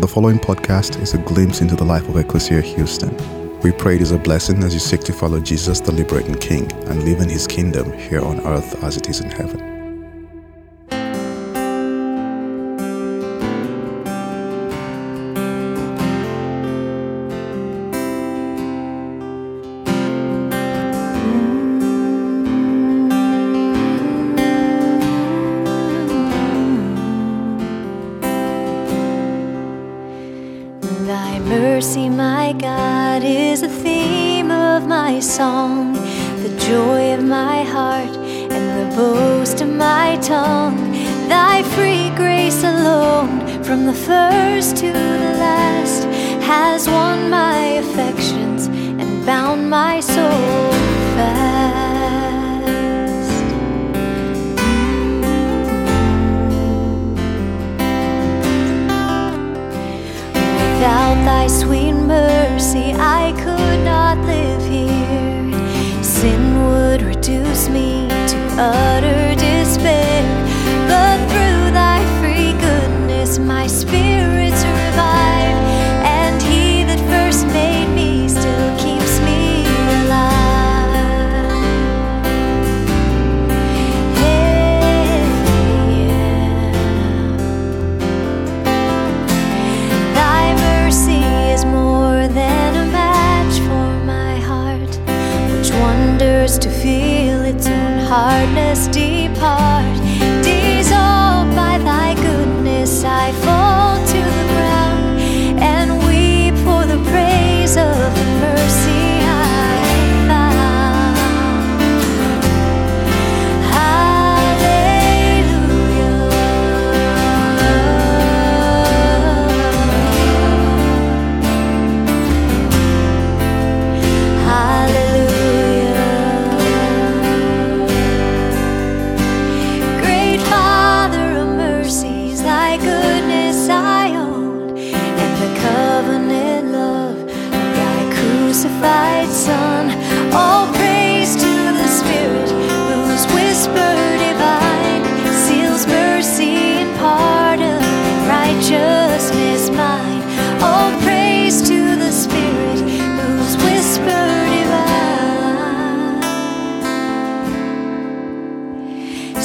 The following podcast is a glimpse into the life of Ecclesia Houston. We pray it is a blessing as you seek to follow Jesus, the liberating King, and live in his kingdom here on earth as it is in heaven.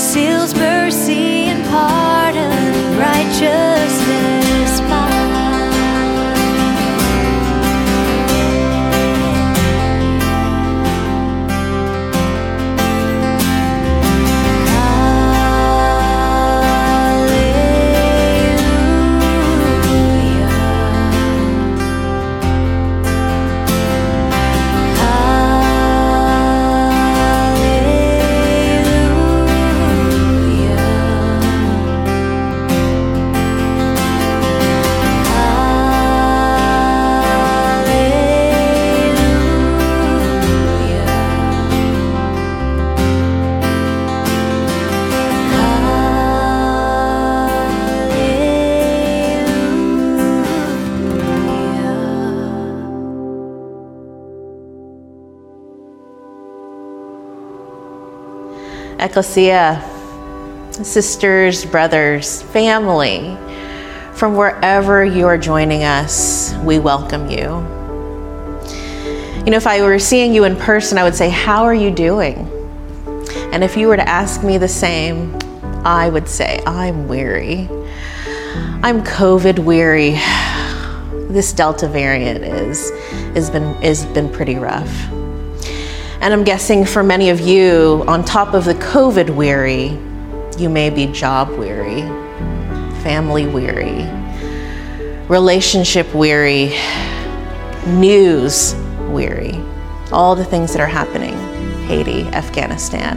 Seals mercy and pardon, righteousness Ecclesia, sisters, brothers, family, from wherever you are joining us, we welcome you. You know, if I were seeing you in person, I would say, How are you doing? And if you were to ask me the same, I would say, I'm weary. I'm COVID weary. This Delta variant is has been has been pretty rough. And I'm guessing for many of you, on top of the COVID weary, you may be job weary, family weary, relationship weary, news weary, all the things that are happening Haiti, Afghanistan.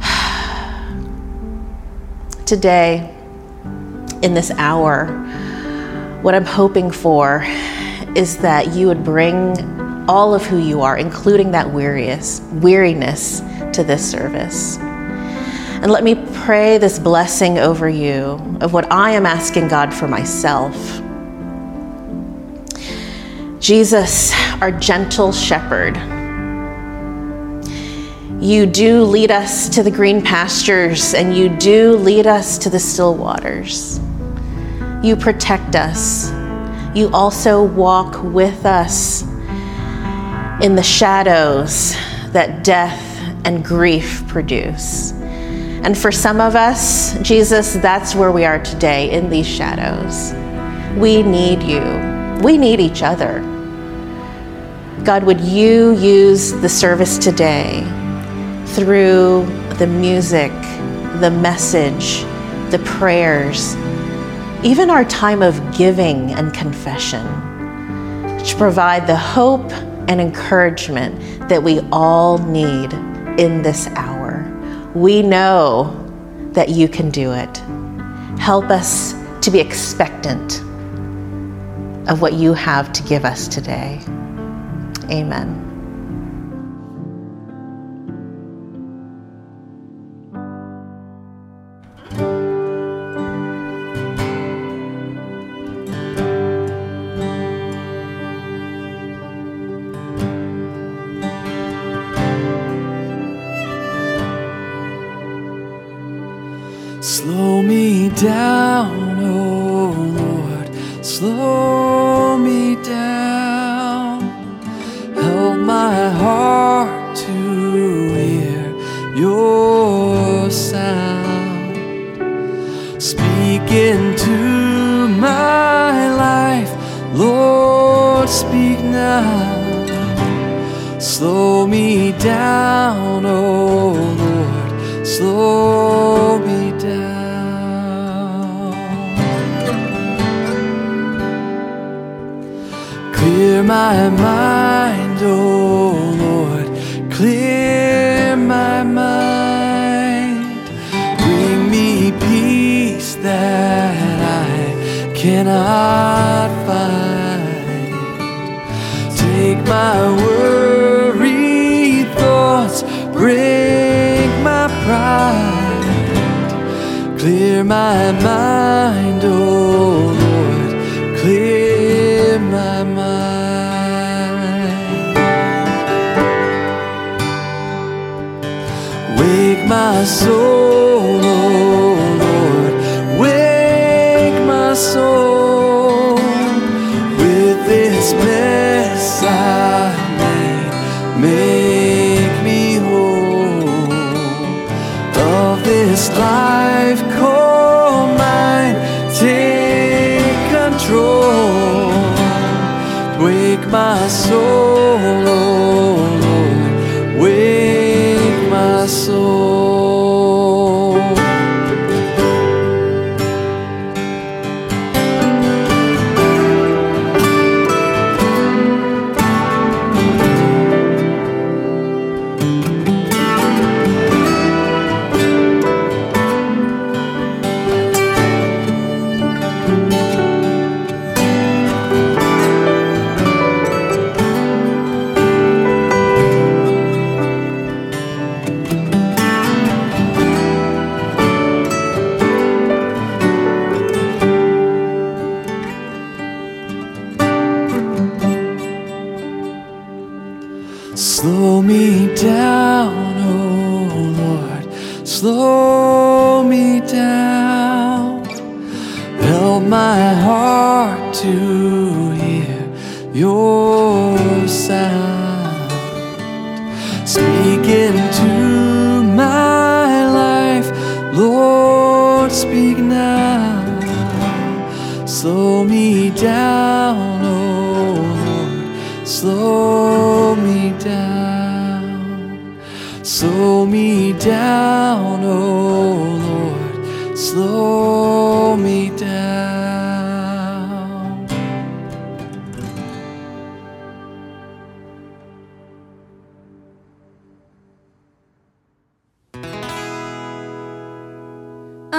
Today, in this hour, what I'm hoping for is that you would bring all of who you are, including that weariness, to this service. And let me pray this blessing over you of what I am asking God for myself. Jesus, our gentle shepherd, you do lead us to the green pastures and you do lead us to the still waters. You protect us. You also walk with us in the shadows that death and grief produce. And for some of us, Jesus, that's where we are today in these shadows. We need you, we need each other. God, would you use the service today through the music, the message, the prayers, even our time of giving and confession, to provide the hope and encouragement that we all need in this hour. We know that you can do it. Help us to be expectant of what you have to give us today. Amen. My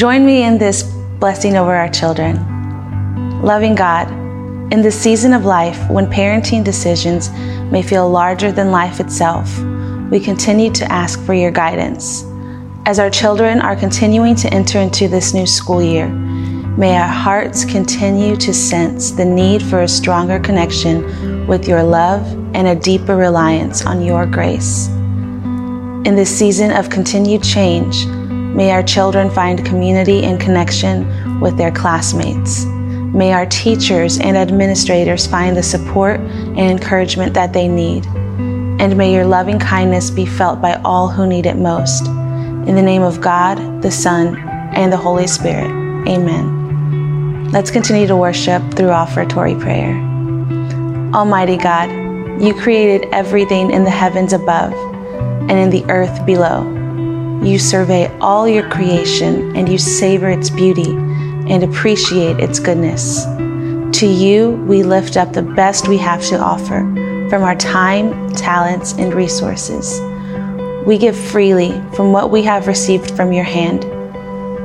Join me in this blessing over our children. Loving God, in this season of life when parenting decisions may feel larger than life itself, we continue to ask for your guidance. As our children are continuing to enter into this new school year, may our hearts continue to sense the need for a stronger connection with your love and a deeper reliance on your grace. In this season of continued change, may our children find community and connection with their classmates. May our teachers and administrators find the support and encouragement that they need. And may your loving kindness be felt by all who need it most. In the name of God, the Son, and the Holy Spirit. Amen. Let's continue to worship through offertory prayer. Almighty God, you created everything in the heavens above and in the earth below. You survey all your creation and you savor its beauty and appreciate its goodness. To you, we lift up the best we have to offer from our time, talents, and resources. We give freely from what we have received from your hand.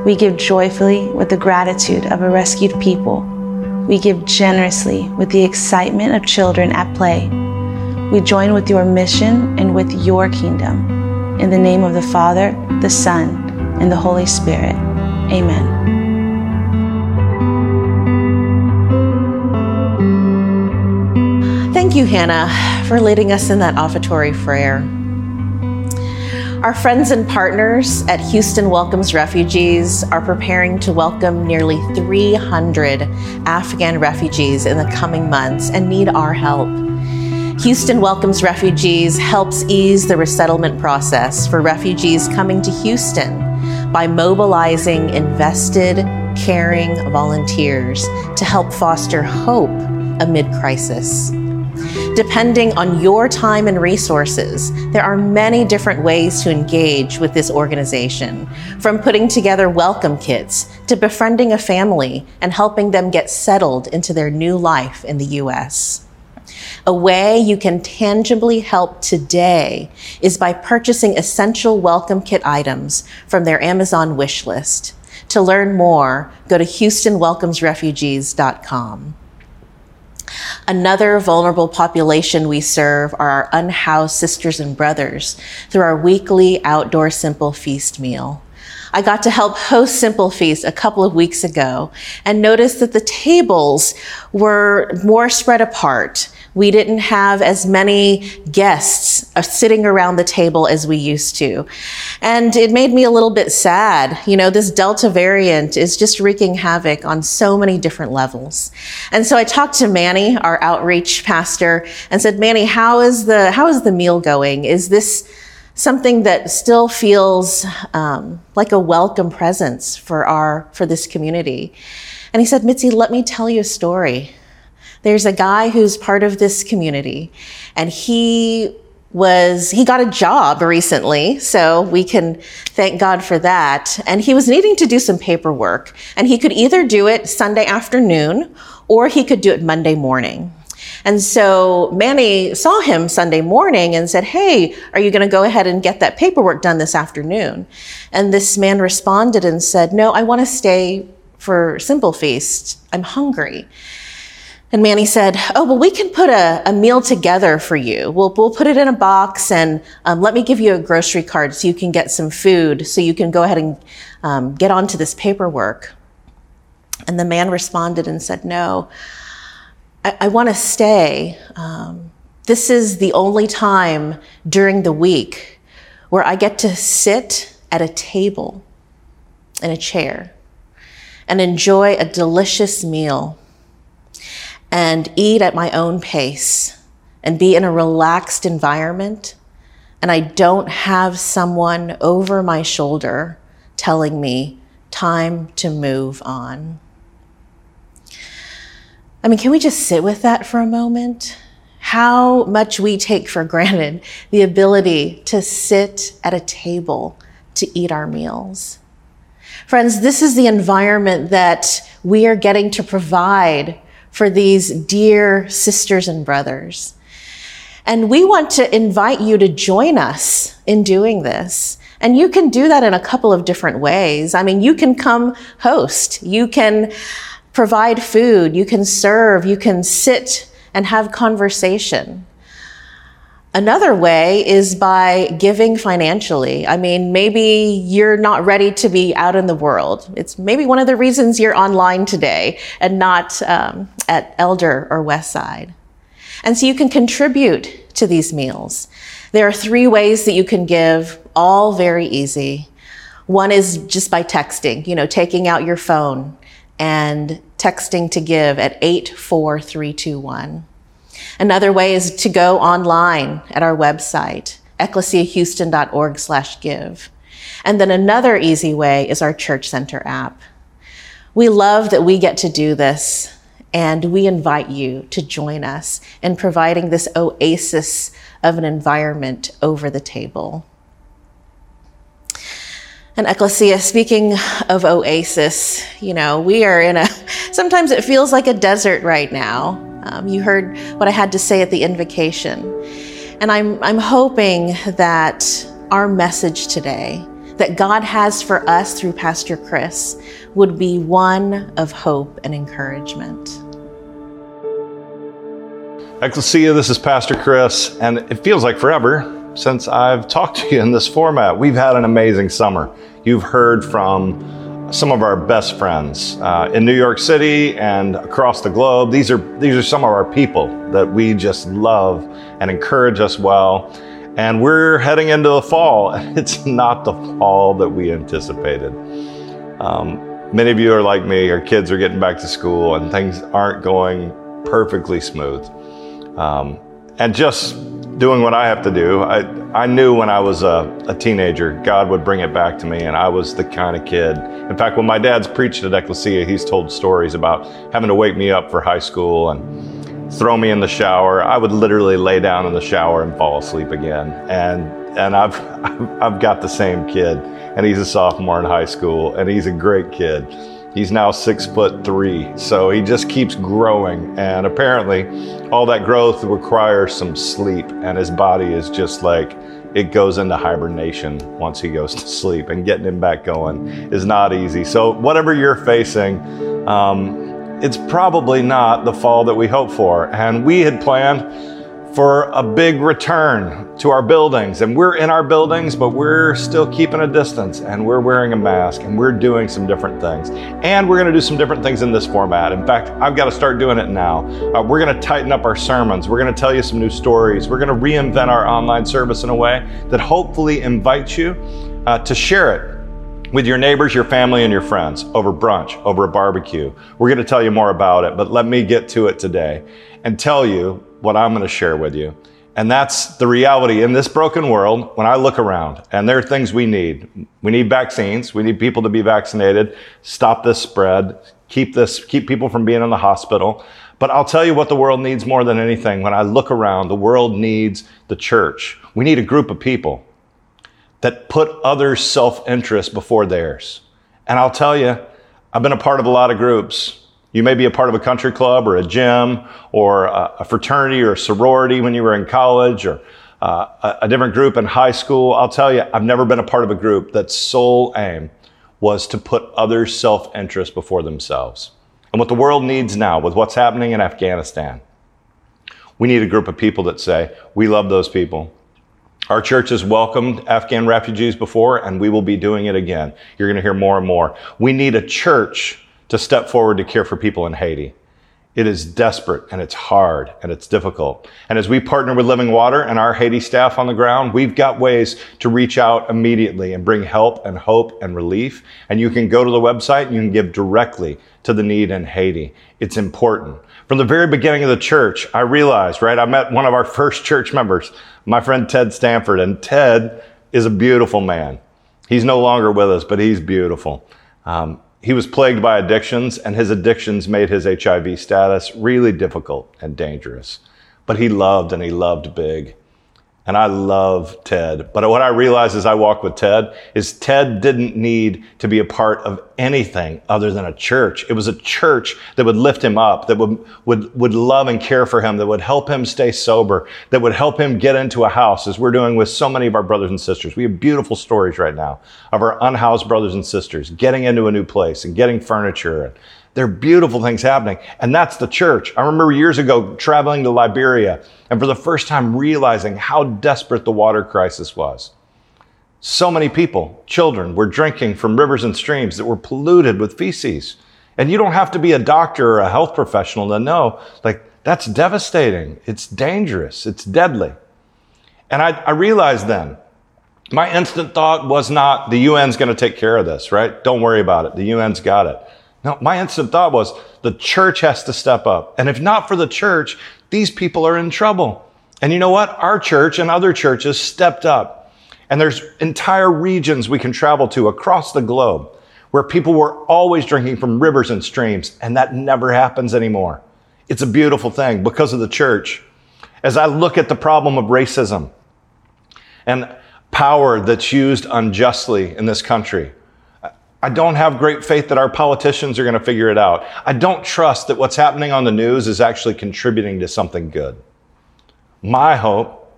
We give joyfully with the gratitude of a rescued people. We give generously with the excitement of children at play. We join with your mission and with your kingdom. In the name of the Father, the Son, and the Holy Spirit. Amen. Thank you, Hannah, for leading us in that offertory prayer. Our friends and partners at Houston Welcomes Refugees are preparing to welcome nearly 300 Afghan refugees in the coming months and need our help. Houston Welcomes Refugees helps ease the resettlement process for refugees coming to Houston by mobilizing invested, caring volunteers to help foster hope amid crisis. Depending on your time and resources, there are many different ways to engage with this organization, from putting together welcome kits to befriending a family and helping them get settled into their new life in the U.S. A way you can tangibly help today is by purchasing essential welcome kit items from their Amazon wish list. To learn more, go to HoustonWelcomesRefugees.com. Another vulnerable population we serve are our unhoused sisters and brothers through our weekly outdoor simple feast meal. I got to help host Simple Feast a couple of weeks ago and noticed that the tables were more spread apart. We didn't have as many guests uh, sitting around the table as we used to. And it made me a little bit sad. You know, this Delta variant is just wreaking havoc on so many different levels. And so I talked to Manny, our outreach pastor, and said, Manny, how is the, how is the meal going? Is this, something that still feels um, like a welcome presence for our for this community. And he said, Mitzi, let me tell you a story. There's a guy who's part of this community, and he was he got a job recently so we can thank god for that and he was needing to do some paperwork and he could either do it sunday afternoon or he could do it monday morning and so Manny saw him Sunday morning and said, Hey, are you going to go ahead and get that paperwork done this afternoon? And this man responded and said, No, I want to stay for Simple Feast. I'm hungry. And Manny said, Oh, well, we can put a, a meal together for you. We'll, we'll put it in a box and um, let me give you a grocery card so you can get some food so you can go ahead and um, get onto this paperwork. And the man responded and said, No, I, I want to stay. Um, this is the only time during the week where I get to sit at a table in a chair and enjoy a delicious meal and eat at my own pace and be in a relaxed environment. And I don't have someone over my shoulder telling me, time to move on. I mean, can we just sit with that for a moment? How much we take for granted the ability to sit at a table to eat our meals. Friends, this is the environment that we are getting to provide for these dear sisters and brothers. And we want to invite you to join us in doing this And you can do that in a couple of different ways. I mean, you can come host, you can provide food, you can serve, you can sit and have conversation. Another way is by giving financially. I mean, maybe you're not ready to be out in the world. It's maybe one of the reasons you're online today and not um, at Elder or Westside. And so you can contribute to these meals. There are three ways that you can give, all very easy. One is just by texting, you know, taking out your phone and texting to give at 84321. Another way is to go online at our website, ecclesiahouston.org slash give. And then another easy way is our Church Center app. We love that we get to do this, and we invite you to join us in providing this oasis of an environment over the table. And Ecclesia, speaking of oasis, you know, we are in a, sometimes it feels like a desert right now. Um, you heard what I had to say at the invocation. And I'm, I'm hoping that our message today, that God has for us through Pastor Chris, would be one of hope and encouragement. Ecclesia, this is Pastor Chris, and it feels like forever since I've talked to you in this format. We've had an amazing summer. You've heard from some of our best friends uh, in New York City and across the globe. These are these are some of our people that we just love and encourage us well. And we're heading into the fall, and it's not the fall that we anticipated. Um, many of you are like me. Our kids are getting back to school, and things aren't going perfectly smooth. Um, and just doing what I have to do. I, I knew when I was a, a, teenager, God would bring it back to me, and I was the kind of kid. In fact, when my dad's preached at Ecclesia, he's told stories about having to wake me up for high school and throw me in the shower. I would literally lay down in the shower and fall asleep again. And and I've I've got the same kid, and he's a sophomore in high school, and he's a great kid. He's now six foot three, so he just keeps growing. And apparently, all that growth requires some sleep, and his body is just like it goes into hibernation once he goes to sleep. And getting him back going is not easy. So, whatever you're facing, um, it's probably not the fall that we hope for. And we had planned for a big return to our buildings. And we're in our buildings, but we're still keeping a distance and we're wearing a mask and we're doing some different things. And we're going to do some different things in this format. In fact, I've got to start doing it now. Uh, we're going to tighten up our sermons. We're going to tell you some new stories. We're going to reinvent our online service in a way that hopefully invites you uh, to share it with your neighbors, your family, and your friends over brunch, over a barbecue. We're going to tell you more about it, but let me get to it today and tell you what I'm going to share with you. And that's the reality in this broken world when I look around. And there are things we need. We need vaccines. We need people to be vaccinated, stop this spread, keep this, keep people from being in the hospital. But I'll tell you what the world needs more than anything. When I look around, the world needs the church. We need a group of people that put others' self interest before theirs. And I'll tell you, I've been a part of a lot of groups you may be a part of a country club or a gym or a fraternity or a sorority when you were in college or uh, a different group in high school. I'll tell you, I've never been a part of a group that sole aim was to put other self interest before themselves. And what the world needs now, with what's happening in Afghanistan, we need a group of people that say, We love those people. Our church has welcomed Afghan refugees before, and we will be doing it again. You're going to hear more and more. We need a church to step forward to care for people in Haiti. It is desperate and it's hard and it's difficult. And as we partner with Living Water and our Haiti staff on the ground, we've got ways to reach out immediately and bring help and hope and relief. And you can go to the website and you can give directly to the need in Haiti. It's important. From the very beginning of the church, I realized, right? I met one of our first church members, my friend Ted Stanford, and Ted is a beautiful man. He's no longer with us, but he's beautiful. Um, he was plagued by addictions, and his addictions made his HIV status really difficult and dangerous. But he loved and he loved big. And I love Ted. But what I realized as I walked with Ted is Ted didn't need to be a part of anything other than a church. It was a church that would lift him up, that would, would, would love and care for him, that would help him stay sober, that would help him get into a house, as we're doing with so many of our brothers and sisters. We have beautiful stories right now of our unhoused brothers and sisters getting into a new place and getting furniture and there are beautiful things happening. And that's the church. I remember years ago traveling to Liberia and for the first time realizing how desperate the water crisis was. So many people, children, were drinking from rivers and streams that were polluted with feces. And you don't have to be a doctor or a health professional to know, like, that's devastating. It's dangerous. It's deadly. And I, I realized then, my instant thought was not the UN's going to take care of this, right? Don't worry about it. The UN's got it. No, my instant thought was the church has to step up. And if not for the church, these people are in trouble. And you know what? Our church and other churches stepped up. And there's entire regions we can travel to across the globe where people were always drinking from rivers and streams, and that never happens anymore. It's a beautiful thing because of the church. As I look at the problem of racism and power that's used unjustly in this country, I don't have great faith that our politicians are going to figure it out. I don't trust that what's happening on the news is actually contributing to something good. My hope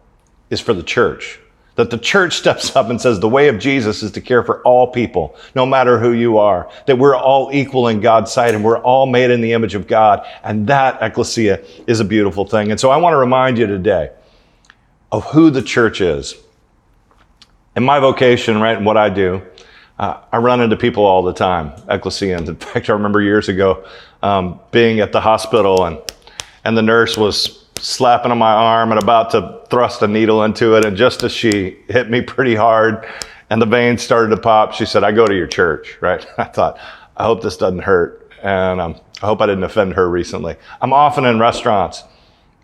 is for the church, that the church steps up and says the way of Jesus is to care for all people, no matter who you are, that we're all equal in God's sight and we're all made in the image of God. And that, ecclesia, is a beautiful thing. And so I want to remind you today of who the church is. In my vocation, right, and what I do, uh, I run into people all the time, ecclesians. In fact, I remember years ago um, being at the hospital and, and the nurse was slapping on my arm and about to thrust a needle into it. And just as she hit me pretty hard and the veins started to pop, she said, I go to your church, right? I thought, I hope this doesn't hurt. And um, I hope I didn't offend her recently. I'm often in restaurants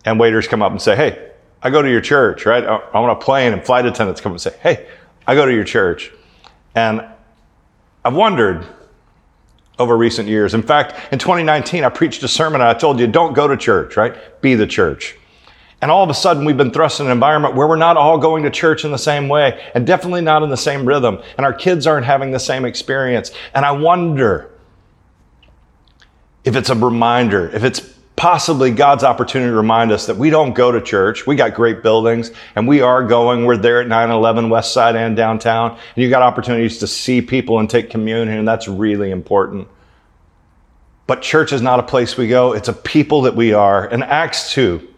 and waiters come up and say, Hey, I go to your church, right? I'm on a plane and flight attendants come and say, Hey, I go to your church. And I've wondered over recent years. In fact, in 2019, I preached a sermon and I told you, don't go to church, right? Be the church. And all of a sudden, we've been thrust in an environment where we're not all going to church in the same way and definitely not in the same rhythm. And our kids aren't having the same experience. And I wonder if it's a reminder, if it's possibly God's opportunity to remind us that we don't go to church. We got great buildings and we are going. We're there at 911 West Side and downtown. And you got opportunities to see people and take communion, and that's really important. But church is not a place we go, it's a people that we are. In Acts 2,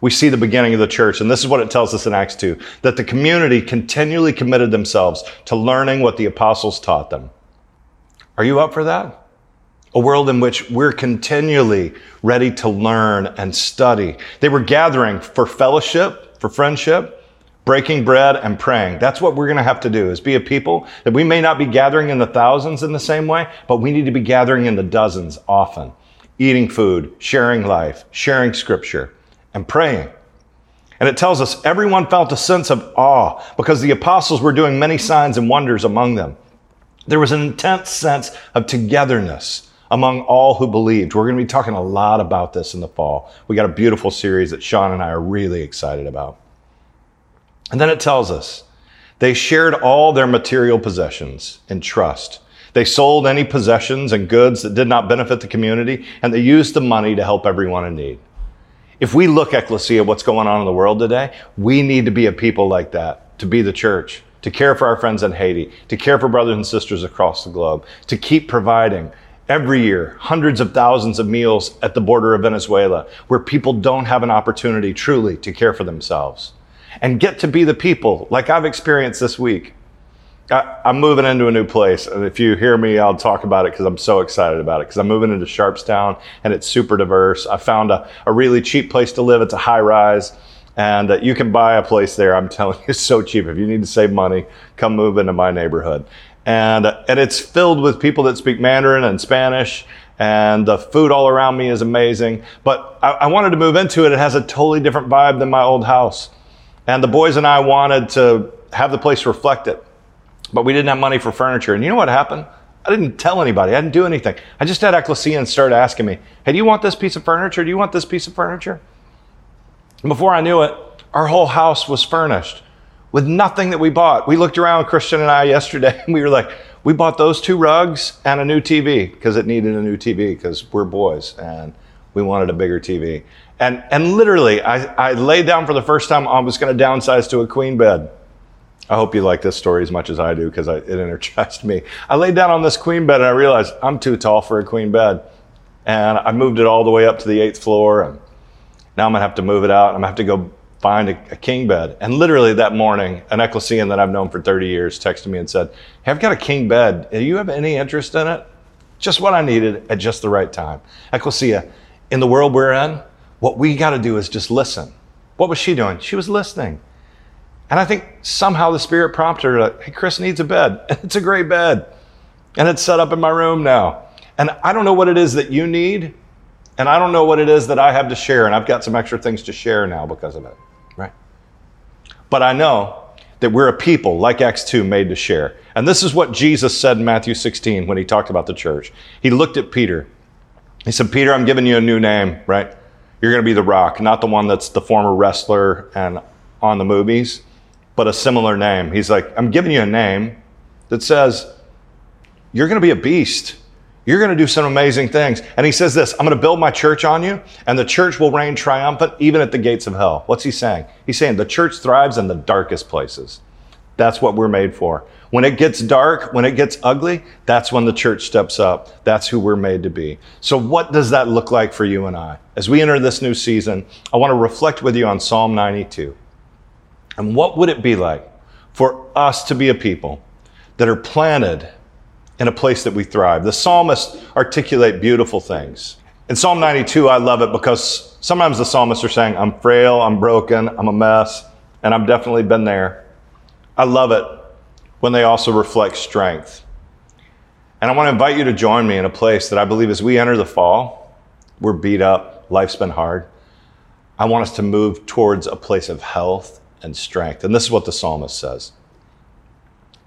we see the beginning of the church, and this is what it tells us in Acts 2 that the community continually committed themselves to learning what the apostles taught them. Are you up for that? A world in which we're continually ready to learn and study. They were gathering for fellowship, for friendship, breaking bread and praying. That's what we're going to have to do is be a people that we may not be gathering in the thousands in the same way, but we need to be gathering in the dozens often, eating food, sharing life, sharing scripture, and praying. And it tells us everyone felt a sense of awe because the apostles were doing many signs and wonders among them. There was an intense sense of togetherness among all who believed. We're going to be talking a lot about this in the fall. We got a beautiful series that Sean and I are really excited about. And then it tells us they shared all their material possessions in trust. They sold any possessions and goods that did not benefit the community, and they used the money to help everyone in need. If we look, at Ecclesia, what's going on in the world today, we need to be a people like that, to be the church, to care for our friends in Haiti, to care for brothers and sisters across the globe, to keep providing every year hundreds of thousands of meals at the border of Venezuela where people don't have an opportunity truly to care for themselves and get to be the people like I've experienced this week. I, am moving into a new place, and if you hear me, I'll talk about it because I'm so excited about it. Because I'm moving into Sharpstown, and it's super diverse. I found a, a really cheap place to live. It's a high rise, and uh, you can buy a place there. I'm telling you, it's so cheap. If you need to save money, come move into my neighborhood and and it's filled with people that speak Mandarin and Spanish. And the food all around me is amazing. But I, I wanted to move into it. It has a totally different vibe than my old house. And the boys and I wanted to have the place reflect it. But we didn't have money for furniture. And you know what happened? I didn't tell anybody. I didn't do anything. I just had Ecclesians start asking me, hey, do you want this piece of furniture? Do you want this piece of furniture? And before I knew it, Our whole house was furnished with nothing that we bought. We looked around, Christian and I, yesterday, and we were like, we bought those two rugs and a new TV because it needed a new TV because we're boys and we wanted a bigger TV. And, and literally, I, I laid down for the first time, I was going to downsize to a queen bed. I hope you like this story as much as I do because it energized me. I laid down on this queen bed and I realized I'm too tall for a queen bed. And I moved it all the way up to the eighth floor. And now I'm going to have to move it out. I'm going to have to go find a, a, king bed. And literally that morning, an ecclesian that I've known for 30 years texted me and said, Hey, I've got a king bed. Do you have any interest in it? Just what I needed at just the right time. Ecclesia, in the world we're in, what we got to do is just listen. What was she doing? She was listening. And I think somehow the Spirit prompted her hey, Chris needs a bed. It's a great bed. And it's set up in my room now. And I don't know what it is that you need. And I don't know what it is that I have to share. And I've got some extra things to share now because of it. But I know that we're a people, like Acts 2, made to share. And this is what Jesus said in Matthew 16 when he talked about the church. He looked at Peter. He said, Peter, I'm giving you a new name, right? You're going to be the rock, not the one that's the former wrestler and on the movies, but a similar name. He's like, I'm giving you a name that says, You're going to be a beast. You're going to do some amazing things. And he says this I'm going to build my church on you, and the church will reign triumphant even at the gates of hell. What's he saying? He's saying the church thrives in the darkest places. That's what we're made for. When it gets dark, when it gets ugly, that's when the church steps up. That's who we're made to be. So, what does that look like for you and I? As we enter this new season, I want to reflect with you on Psalm 92. And what would it be like for us to be a people that are planted in a place that we thrive? The psalmists articulate beautiful things. In Psalm 92, I love it because sometimes the psalmists are saying, I'm frail, I'm broken, I'm a mess, and I've definitely been there. I love it when they also reflect strength. And I want to invite you to join me in a place that I believe as we enter the fall, we're beat up, life's been hard. I want us to move towards a place of health and strength. And this is what the psalmist says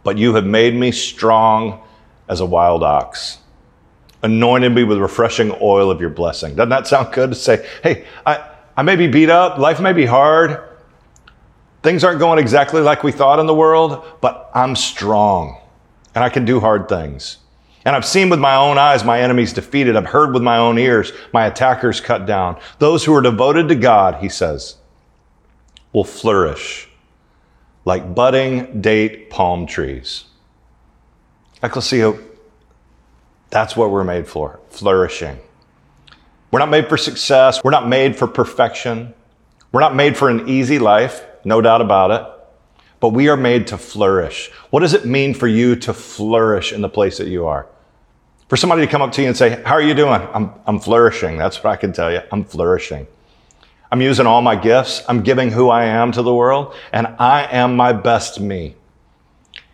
But you have made me strong as a wild ox, anointed me with refreshing oil of your blessing. Doesn't that sound good to say, hey, I, I may be beat up, life may be hard, Things aren't going exactly like we thought in the world, but I'm strong and I can do hard things. And I've seen with my own eyes my enemies defeated. I've heard with my own ears my attackers cut down. Those who are devoted to God, he says, will flourish like budding date palm trees. Ecclesia, that's what we're made for flourishing. We're not made for success. We're not made for perfection. We're not made for an easy life no doubt about it. But we are made to flourish. What does it mean for you to flourish in the place that you are? For somebody to come up to you and say, How are you doing? I'm, I'm flourishing. That's what I can tell you. I'm flourishing. I'm using all my gifts. I'm giving who I am to the world, and I am my best me.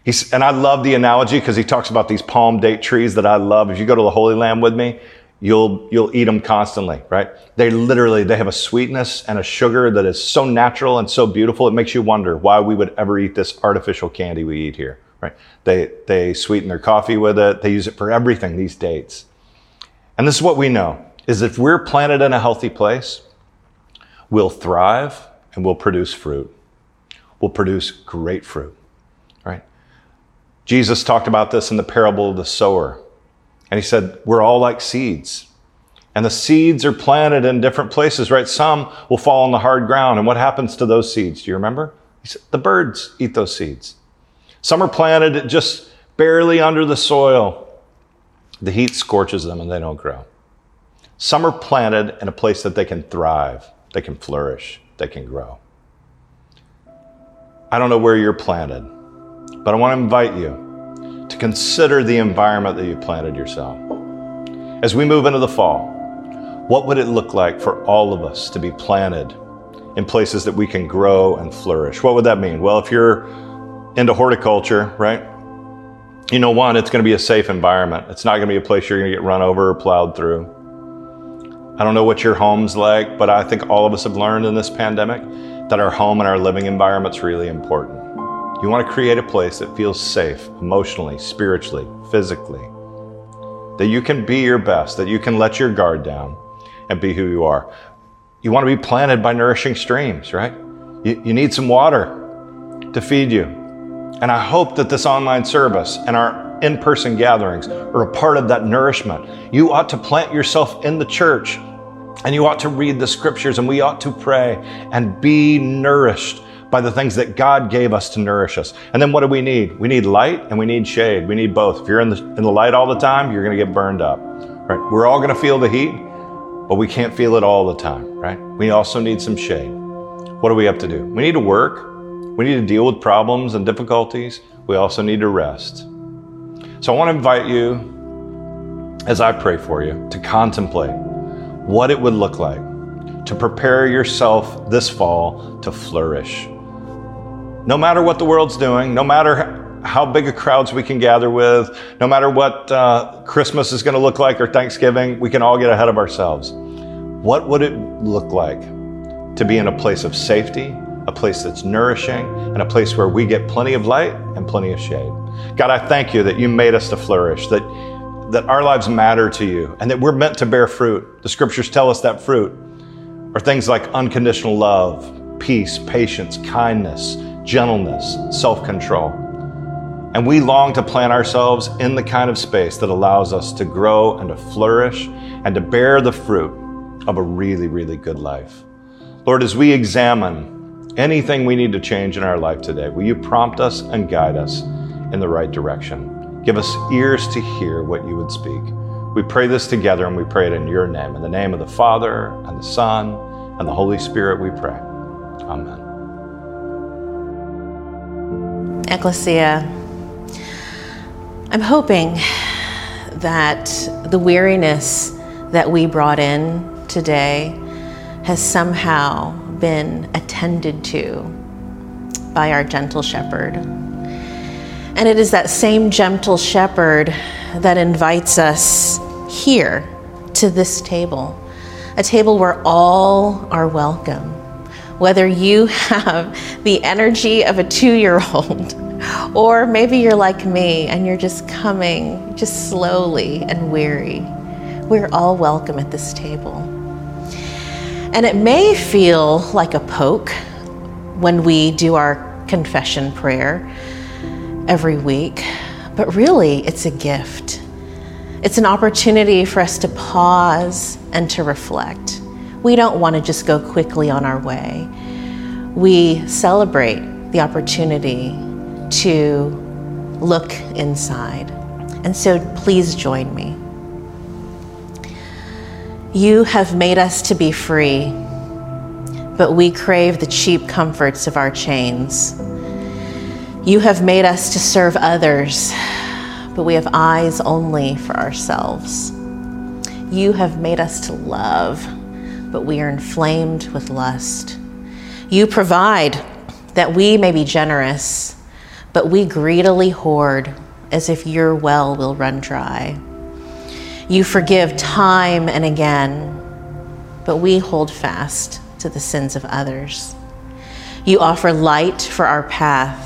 He's, and I love the analogy because he talks about these palm date trees that I love. If you go to the Holy Land with me, you'll you'll eat them constantly right? They literally they have a sweetness and a sugar that is so natural and so beautiful it makes you wonder why we would ever eat this artificial candy we eat here right? They they sweeten their coffee with it. They use it for everything these dates. And this is what we know is if we're planted in a healthy place we'll thrive and we'll produce fruit. We'll produce great fruit jesus talked about this in the parable of the sower and he said, We're all like seeds. And the seeds are planted in different places, right? Some will fall on the hard ground. And what happens to those seeds? Do you remember? He said, The birds eat those seeds. Some are planted just barely under the soil. The heat scorches them and they don't grow. Some are planted in a place that they can thrive, they can flourish, they can grow. I don't know where you're planted, but I want to invite you to consider the environment that you planted yourself. As we move into the fall, what would it look like for all of us to be planted in places that we can grow and flourish? What would that mean? Well, if you're into horticulture, right? You know, one, it's going to be a safe environment. It's not going to be a place you're going to get run over or plowed through. I don't know what your home's like, but I think all of us have learned in this pandemic that our home and our living environment's really important. You want to create a place that feels safe emotionally, spiritually, physically. That you can be your best, that you can let your guard down and be who you are. You want to be planted by nourishing streams, right? You, you need some water to feed you. And I hope that this online service and our in person gatherings are a part of that nourishment. You ought to plant yourself in the church and you ought to read the scriptures and we ought to pray and be nourished by the things that God gave us to nourish us. And then what do we need? We need light and we need shade. We need both. If you're in the, in the light all the time, you're going to get burned up. Right? We're all going to feel the heat, but we can't feel it all the time, right? We also need some shade. What do we have to do? We need to work. We need to deal with problems and difficulties. We also need to rest. So I want to invite you, as I pray for you, to contemplate what it would look like to prepare yourself this fall to flourish. No matter what the world's doing, no matter how big a crowds we can gather with, no matter what uh, Christmas is going to look like or Thanksgiving, we can all get ahead of ourselves. What would it look like to be in a place of safety, a place that's nourishing, and a place where we get plenty of light and plenty of shade? God, I thank you that you made us to flourish, that, that our lives matter to you, and that we're meant to bear fruit. The scriptures tell us that fruit are things like unconditional love, peace, patience, kindness, gentleness, self control. And we long to plant ourselves in the kind of space that allows us to grow and to flourish and to bear the fruit of a really, really good life. Lord, as we examine anything we need to change in our life today, will you prompt us and guide us in the right direction? Give us ears to hear what you would speak. We pray this together and we pray it in your name. In the name of the Father and the Son and the Holy Spirit, we pray. Amen. Ecclesia, I'm hoping that the weariness that we brought in today has somehow been attended to by our gentle shepherd. And it is that same gentle shepherd that invites us here to this table, a table where all are welcome whether you have the energy of a two year old, or maybe you're like me and you're just coming just slowly and weary. We're all welcome at this table. And it may feel like a poke when we do our confession prayer every week, but really it's a gift. It's an opportunity for us to pause and to reflect. We don't want to just go quickly on our way. We celebrate the opportunity to look inside. And so please join me. You have made us to be free, but we crave the cheap comforts of our chains. You have made us to serve others, but we have eyes only for ourselves. You have made us to love but we are inflamed with lust. You provide that we may be generous, but we greedily hoard as if your well will run dry. You forgive time and again, but we hold fast to the sins of others. You offer light for our path,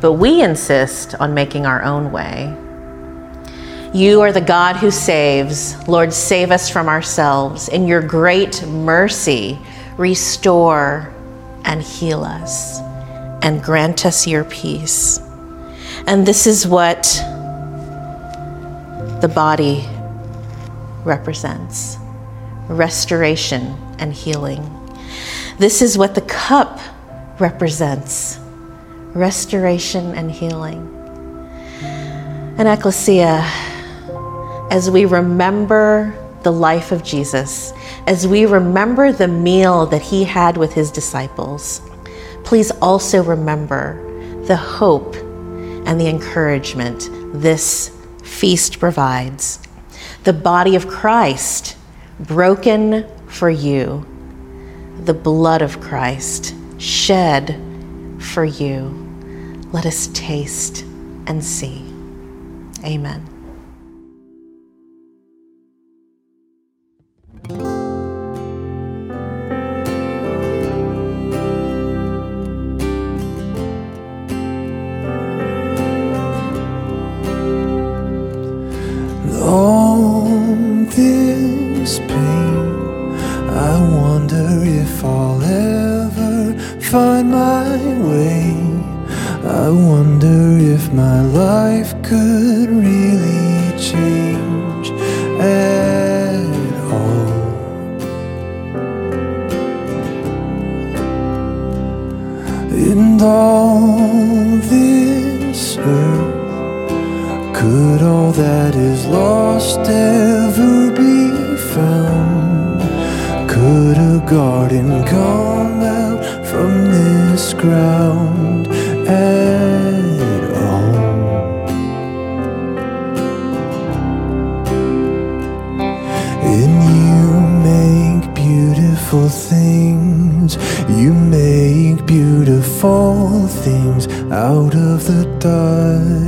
but we insist on making our own way. You are the God who saves. Lord, save us from ourselves. In your great mercy, restore and heal us and grant us your peace. And this is what the body represents restoration and healing. This is what the cup represents restoration and healing. And Ecclesia, as we remember the life of Jesus, as we remember the meal that he had with his disciples, please also remember the hope and the encouragement this feast provides. The body of Christ broken for you, the blood of Christ shed for you. Let us taste and see. Amen. I wonder if my life could really change at all. And all this earth, could all that is lost ever be found? Could a garden come out from this ground at beautiful things out of the dust.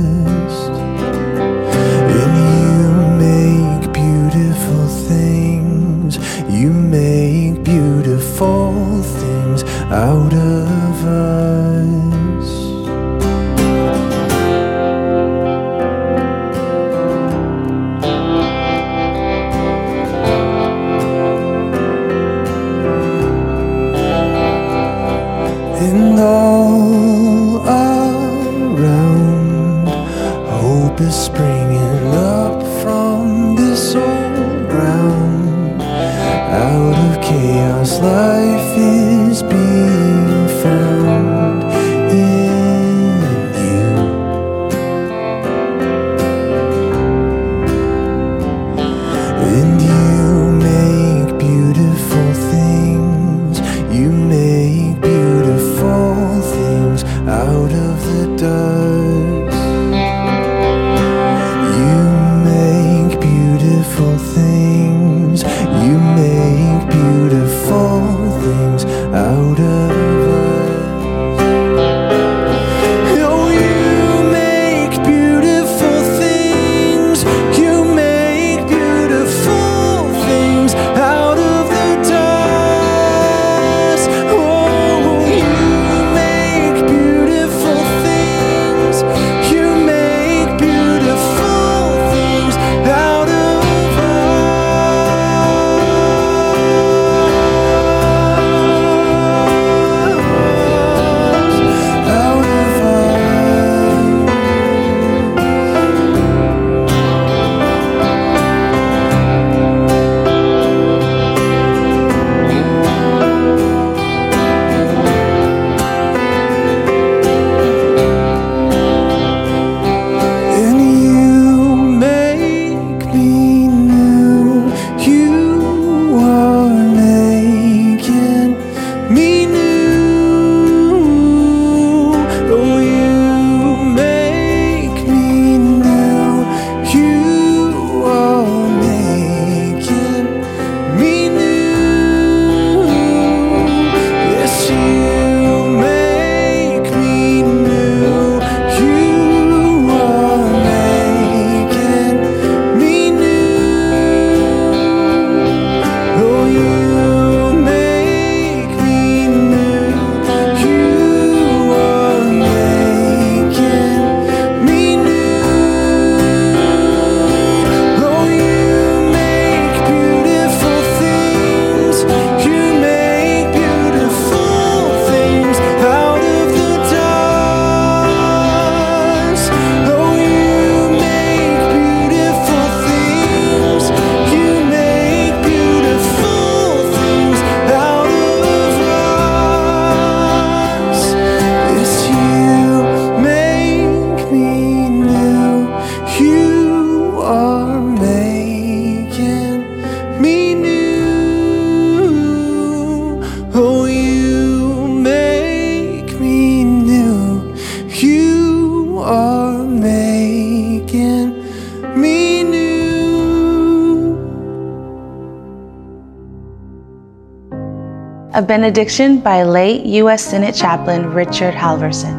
A benediction by late U.S. Senate Chaplain Richard Halverson.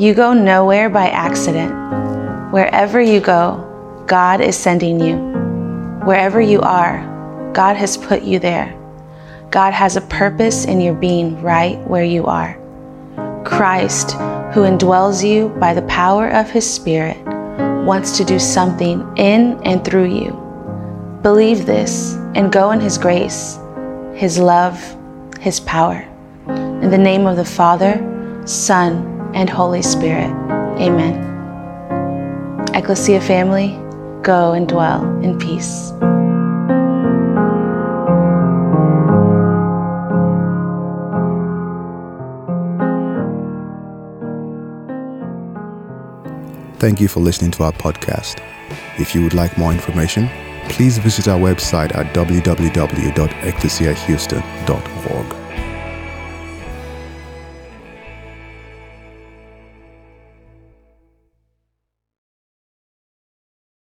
You go nowhere by accident. Wherever you go, God is sending you. Wherever you are, God has put you there. God has a purpose in your being right where you are. Christ, who indwells you by the power of his Spirit, wants to do something in and through you. Believe this and go in his grace, his love, his power. In the name of the Father, Son, and Holy Spirit. Amen. Ecclesia family, go and dwell in peace. Thank you for listening to our podcast. If you would like more information, please visit our website at www.ecclesiahouston.org.